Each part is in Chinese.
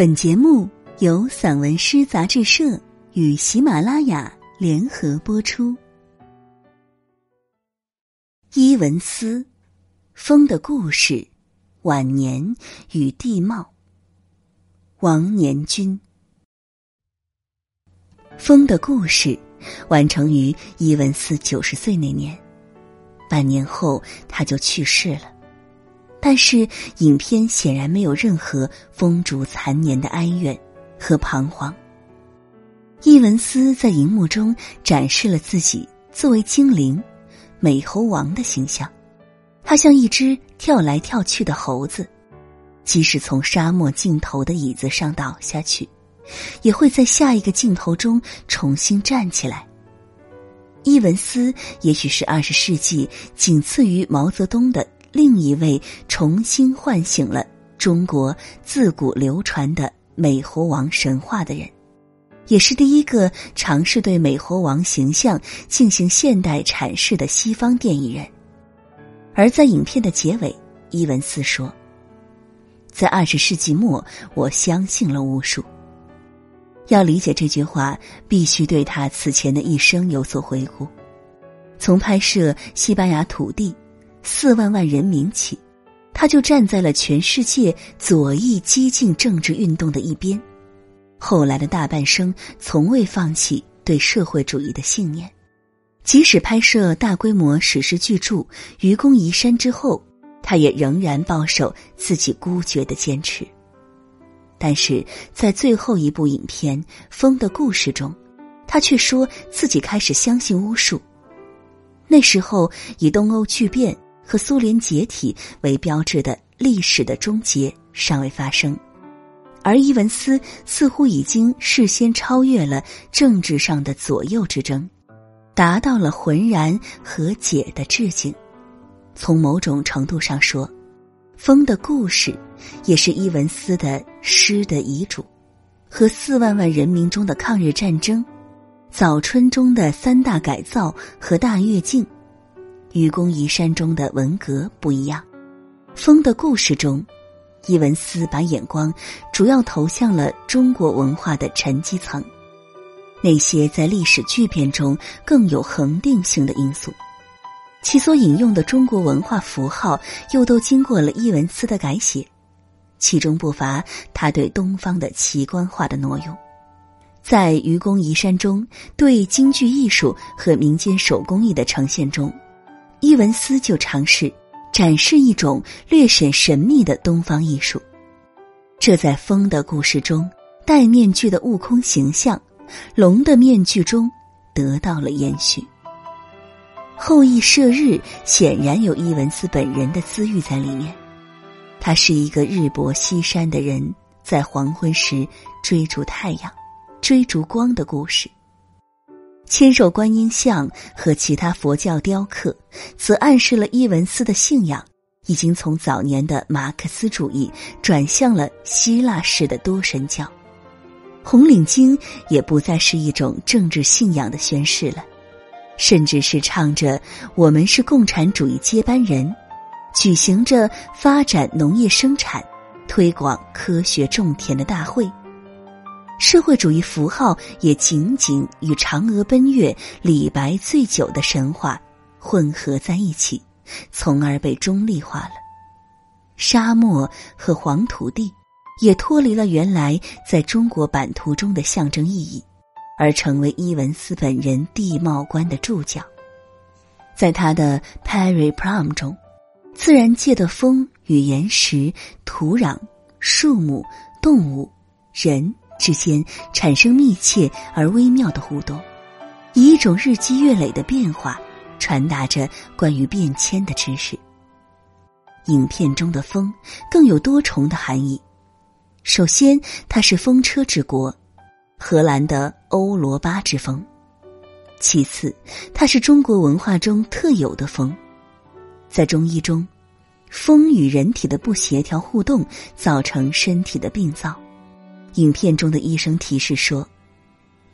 本节目由散文诗杂志社与喜马拉雅联合播出。伊文斯，《风的故事》，晚年与地貌。王年君，《风的故事》完成于伊文斯九十岁那年，半年后他就去世了。但是，影片显然没有任何风烛残年的哀怨和彷徨。伊文斯在荧幕中展示了自己作为精灵、美猴王的形象，他像一只跳来跳去的猴子，即使从沙漠尽头的椅子上倒下去，也会在下一个镜头中重新站起来。伊文斯也许是二十世纪仅次于毛泽东的。另一位重新唤醒了中国自古流传的美猴王神话的人，也是第一个尝试对美猴王形象进行现代阐释的西方电影人。而在影片的结尾，伊文斯说：“在二十世纪末，我相信了巫术。”要理解这句话，必须对他此前的一生有所回顾，从拍摄西班牙土地。四万万人民起，他就站在了全世界左翼激进政治运动的一边。后来的大半生，从未放弃对社会主义的信念。即使拍摄大规模史诗巨著《愚公移山》之后，他也仍然保守自己孤绝的坚持。但是在最后一部影片《风的故事》中，他却说自己开始相信巫术。那时候，以东欧巨变。和苏联解体为标志的历史的终结尚未发生，而伊文斯似乎已经事先超越了政治上的左右之争，达到了浑然和解的致敬。从某种程度上说，《风的故事》也是伊文斯的诗的遗嘱，和四万万人民中的抗日战争、早春中的三大改造和大跃进。愚公移山中的文革不一样，《风的故事》中，伊文斯把眼光主要投向了中国文化的沉积层，那些在历史巨变中更有恒定性的因素，其所引用的中国文化符号又都经过了伊文斯的改写，其中不乏他对东方的奇观化的挪用，在愚公移山中对京剧艺术和民间手工艺的呈现中。伊文斯就尝试展示一种略显神秘的东方艺术，这在风的故事中，戴面具的悟空形象，龙的面具中得到了延续。后羿射日显然有伊文斯本人的私欲在里面，他是一个日薄西山的人，在黄昏时追逐太阳，追逐光的故事。千手观音像和其他佛教雕刻，则暗示了伊文斯的信仰已经从早年的马克思主义转向了希腊式的多神教。红领巾也不再是一种政治信仰的宣誓了，甚至是唱着“我们是共产主义接班人”，举行着发展农业生产、推广科学种田的大会。社会主义符号也仅仅与嫦娥奔月、李白醉酒的神话混合在一起，从而被中立化了。沙漠和黄土地也脱离了原来在中国版图中的象征意义，而成为伊文斯本人地貌观的注脚。在他的《Perry Plum》中，自然界的风与岩石、土壤、树木、动物、人。之间产生密切而微妙的互动，以一种日积月累的变化，传达着关于变迁的知识。影片中的风更有多重的含义。首先，它是风车之国，荷兰的欧罗巴之风；其次，它是中国文化中特有的风。在中医中，风与人体的不协调互动，造成身体的病灶。影片中的医生提示说：“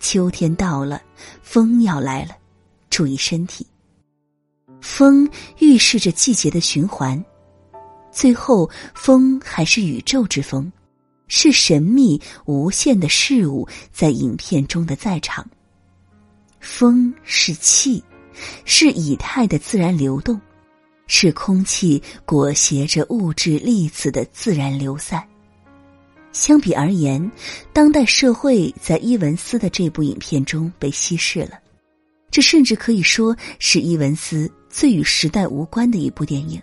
秋天到了，风要来了，注意身体。”风预示着季节的循环，最后风还是宇宙之风，是神秘无限的事物在影片中的在场。风是气，是以太的自然流动，是空气裹挟着物质粒子的自然流散。相比而言，当代社会在伊文斯的这部影片中被稀释了。这甚至可以说是伊文斯最与时代无关的一部电影。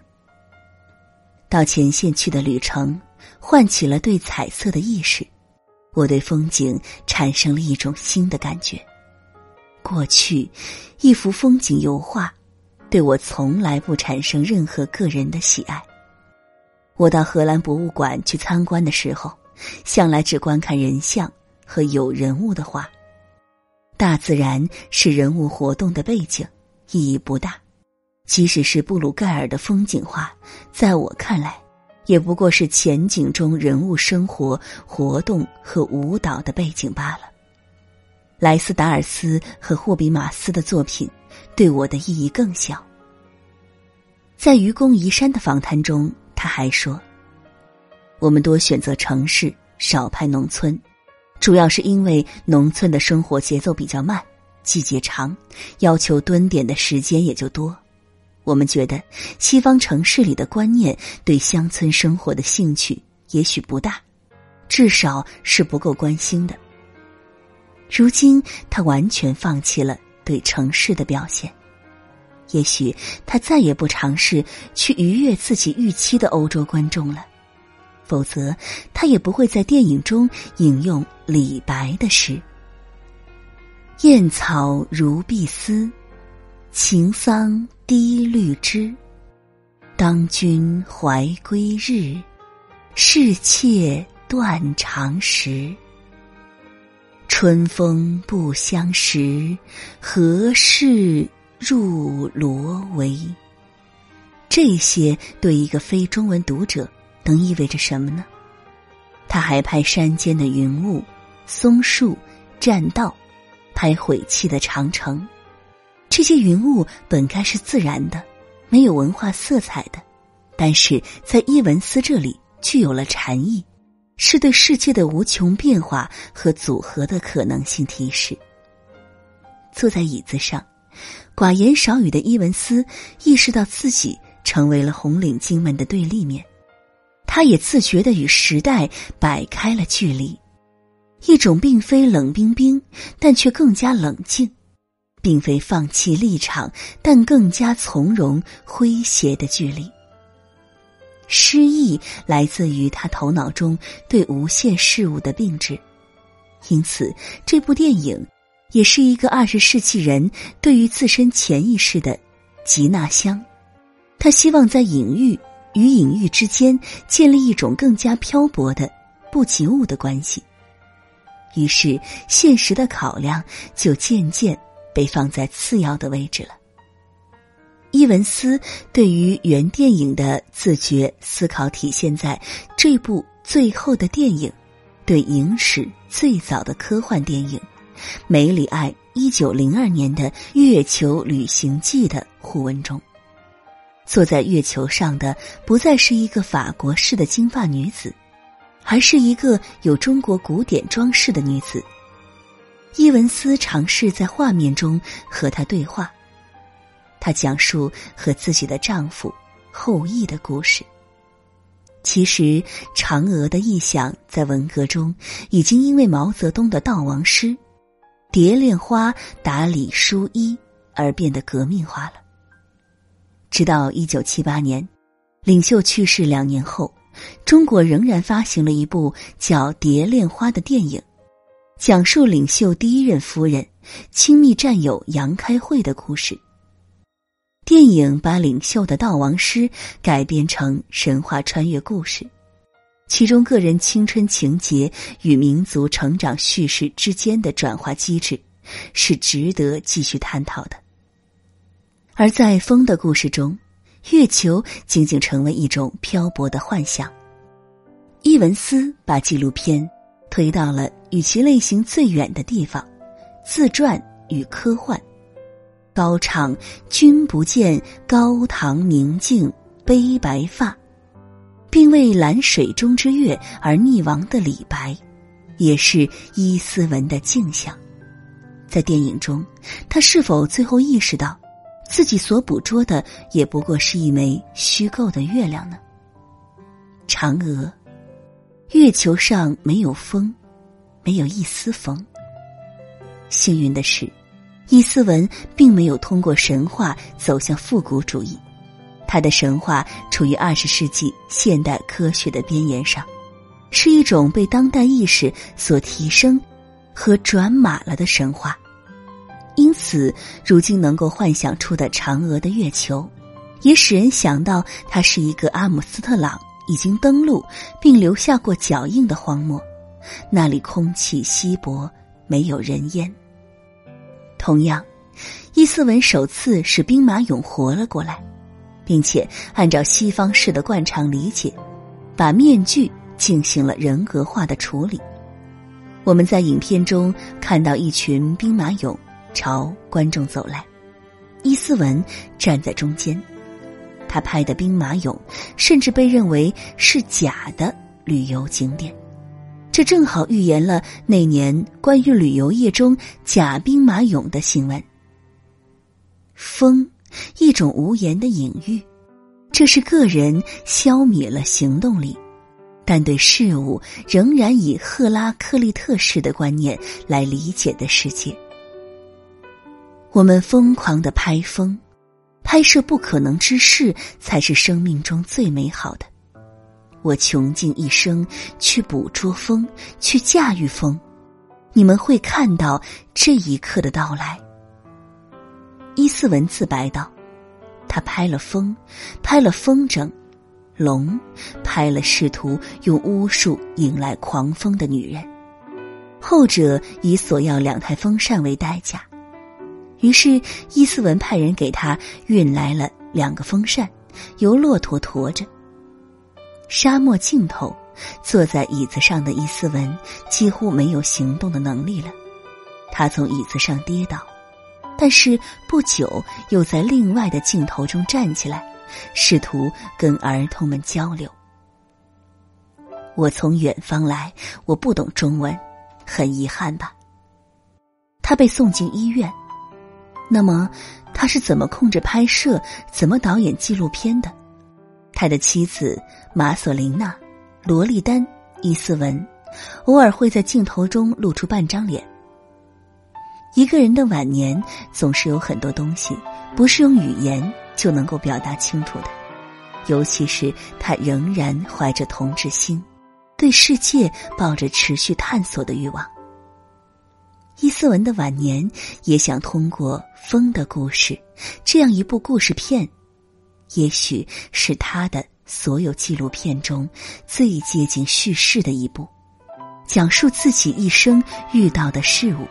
到前线去的旅程，唤起了对彩色的意识。我对风景产生了一种新的感觉。过去，一幅风景油画，对我从来不产生任何个人的喜爱。我到荷兰博物馆去参观的时候，向来只观看人像和有人物的画。大自然是人物活动的背景，意义不大。即使是布鲁盖尔的风景画，在我看来，也不过是前景中人物生活、活动和舞蹈的背景罢了。莱斯达尔斯和霍比马斯的作品，对我的意义更小。在愚公移山的访谈中，他还说：“我们多选择城市，少拍农村。”主要是因为农村的生活节奏比较慢，季节长，要求蹲点的时间也就多。我们觉得西方城市里的观念对乡村生活的兴趣也许不大，至少是不够关心的。如今他完全放弃了对城市的表现，也许他再也不尝试去逾越自己预期的欧洲观众了。否则，他也不会在电影中引用李白的诗：“燕草如碧丝，晴桑低绿枝。当君怀归日，是妾断肠时。春风不相识，何事入罗帷？”这些对一个非中文读者。能意味着什么呢？他还拍山间的云雾、松树、栈道，拍毁弃的长城。这些云雾本该是自然的，没有文化色彩的，但是在伊文斯这里具有了禅意，是对世界的无穷变化和组合的可能性提示。坐在椅子上，寡言少语的伊文斯意识到自己成为了红领巾们的对立面。他也自觉的与时代摆开了距离，一种并非冷冰冰，但却更加冷静；并非放弃立场，但更加从容诙谐的距离。诗意来自于他头脑中对无限事物的并置，因此这部电影也是一个二十世纪人对于自身潜意识的吉纳香。他希望在隐喻。与隐喻之间建立一种更加漂泊的不及物的关系，于是现实的考量就渐渐被放在次要的位置了。伊文斯对于原电影的自觉思考体现在这部最后的电影，对影史最早的科幻电影梅里爱一九零二年的《月球旅行记》的互文中。坐在月球上的不再是一个法国式的金发女子，而是一个有中国古典装饰的女子。伊文斯尝试在画面中和她对话，她讲述和自己的丈夫后羿的故事。其实，嫦娥的意象在文革中已经因为毛泽东的悼亡诗《蝶恋花打李书衣》而变得革命化了。直到一九七八年，领袖去世两年后，中国仍然发行了一部叫《蝶恋花》的电影，讲述领袖第一任夫人亲密战友杨开慧的故事。电影把领袖的悼亡诗改编成神话穿越故事，其中个人青春情节与民族成长叙事之间的转化机制，是值得继续探讨的。而在风的故事中，月球仅仅成为一种漂泊的幻想。伊文斯把纪录片推到了与其类型最远的地方——自传与科幻，高唱“君不见高堂明镜悲白发”，并为蓝水中之月而溺亡的李白，也是伊斯文的镜像。在电影中，他是否最后意识到，自己所捕捉的也不过是一枚虚构的月亮呢？嫦娥，月球上没有风，没有一丝风。幸运的是，伊斯文并没有通过神话走向复古主义，他的神话处于二十世纪现代科学的边沿上，是一种被当代意识所提升和转码了的神话。因此，如今能够幻想出的嫦娥的月球，也使人想到它是一个阿姆斯特朗。已经登陆并留下过脚印的荒漠，那里空气稀薄，没有人烟。同样，伊斯文首次使兵马俑活了过来，并且按照西方式的惯常理解，把面具进行了人格化的处理。我们在影片中看到一群兵马俑朝观众走来，伊斯文站在中间。他拍的兵马俑，甚至被认为是假的旅游景点，这正好预言了那年关于旅游业中假兵马俑的新闻。风，一种无言的隐喻，这是个人消灭了行动力，但对事物仍然以赫拉克利特式的观念来理解的世界。我们疯狂的拍风。拍摄不可能之事，才是生命中最美好的。我穷尽一生去捕捉风，去驾驭风，你们会看到这一刻的到来。伊斯文自白道：“他拍了风，拍了风筝，龙，拍了试图用巫术引来狂风的女人，后者以索要两台风扇为代价。”于是，伊斯文派人给他运来了两个风扇，由骆驼驮着。沙漠尽头，坐在椅子上的伊斯文几乎没有行动的能力了。他从椅子上跌倒，但是不久又在另外的镜头中站起来，试图跟儿童们交流。我从远方来，我不懂中文，很遗憾吧。他被送进医院。那么，他是怎么控制拍摄、怎么导演纪录片的？他的妻子马索琳娜·罗丽丹·伊斯文，偶尔会在镜头中露出半张脸。一个人的晚年总是有很多东西不是用语言就能够表达清楚的，尤其是他仍然怀着同志心，对世界抱着持续探索的欲望。伊斯文的晚年也想通过《风的故事》这样一部故事片，也许是他的所有纪录片中最接近叙事的一部，讲述自己一生遇到的事物，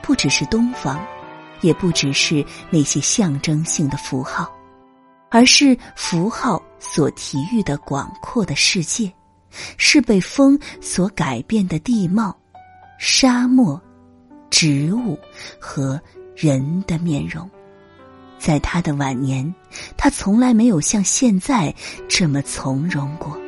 不只是东方，也不只是那些象征性的符号，而是符号所体育的广阔的世界，是被风所改变的地貌，沙漠。植物和人的面容，在他的晚年，他从来没有像现在这么从容过。